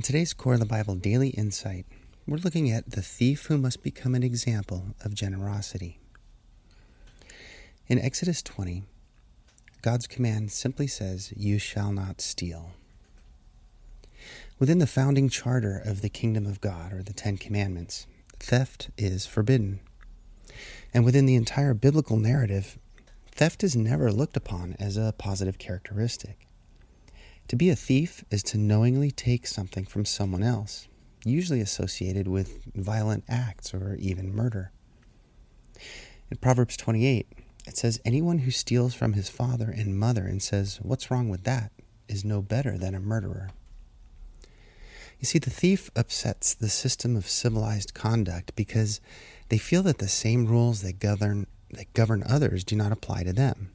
In today's Core of the Bible Daily Insight, we're looking at the thief who must become an example of generosity. In Exodus 20, God's command simply says, You shall not steal. Within the founding charter of the kingdom of God, or the Ten Commandments, theft is forbidden. And within the entire biblical narrative, theft is never looked upon as a positive characteristic. To be a thief is to knowingly take something from someone else, usually associated with violent acts or even murder. In Proverbs 28, it says, Anyone who steals from his father and mother and says, What's wrong with that? is no better than a murderer. You see, the thief upsets the system of civilized conduct because they feel that the same rules that govern, that govern others do not apply to them.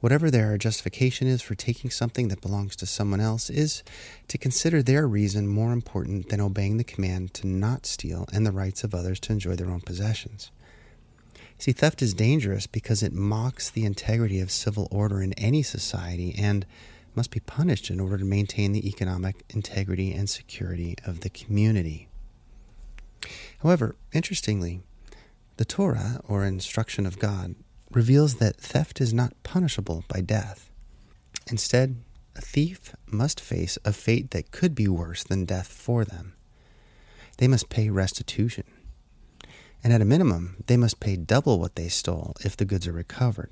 Whatever their justification is for taking something that belongs to someone else is to consider their reason more important than obeying the command to not steal and the rights of others to enjoy their own possessions. See, theft is dangerous because it mocks the integrity of civil order in any society and must be punished in order to maintain the economic integrity and security of the community. However, interestingly, the Torah, or instruction of God, reveals that theft is not punishable by death. Instead, a thief must face a fate that could be worse than death for them. They must pay restitution. And at a minimum, they must pay double what they stole if the goods are recovered.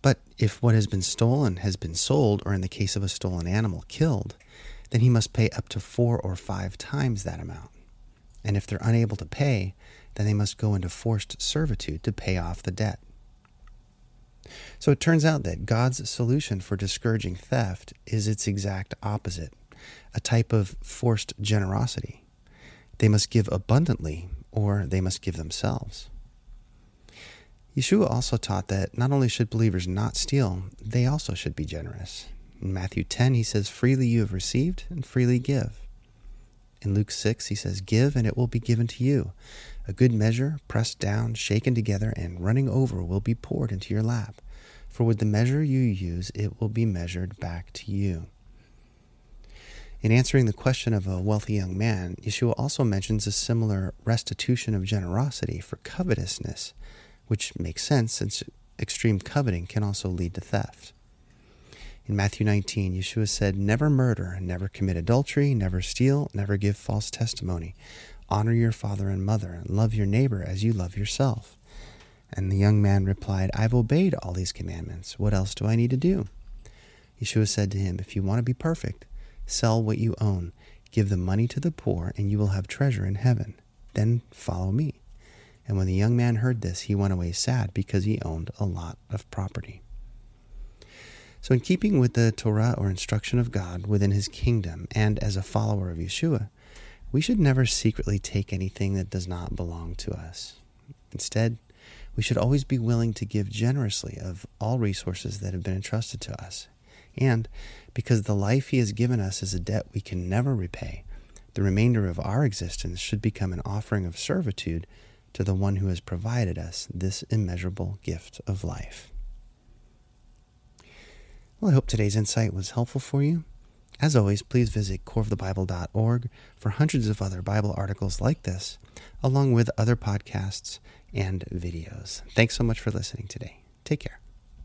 But if what has been stolen has been sold, or in the case of a stolen animal, killed, then he must pay up to four or five times that amount. And if they're unable to pay, then they must go into forced servitude to pay off the debt. So it turns out that God's solution for discouraging theft is its exact opposite a type of forced generosity. They must give abundantly, or they must give themselves. Yeshua also taught that not only should believers not steal, they also should be generous. In Matthew 10, he says, Freely you have received, and freely give. In Luke 6, he says, Give, and it will be given to you. A good measure, pressed down, shaken together, and running over, will be poured into your lap. For with the measure you use, it will be measured back to you. In answering the question of a wealthy young man, Yeshua also mentions a similar restitution of generosity for covetousness, which makes sense since extreme coveting can also lead to theft. In Matthew 19, Yeshua said, Never murder, never commit adultery, never steal, never give false testimony. Honor your father and mother, and love your neighbor as you love yourself. And the young man replied, I've obeyed all these commandments. What else do I need to do? Yeshua said to him, If you want to be perfect, sell what you own, give the money to the poor, and you will have treasure in heaven. Then follow me. And when the young man heard this, he went away sad because he owned a lot of property. So, in keeping with the Torah or instruction of God within his kingdom and as a follower of Yeshua, we should never secretly take anything that does not belong to us. Instead, we should always be willing to give generously of all resources that have been entrusted to us. And because the life He has given us is a debt we can never repay, the remainder of our existence should become an offering of servitude to the one who has provided us this immeasurable gift of life. Well, I hope today's insight was helpful for you. As always, please visit coreofthebible.org for hundreds of other Bible articles like this, along with other podcasts and videos. Thanks so much for listening today. Take care.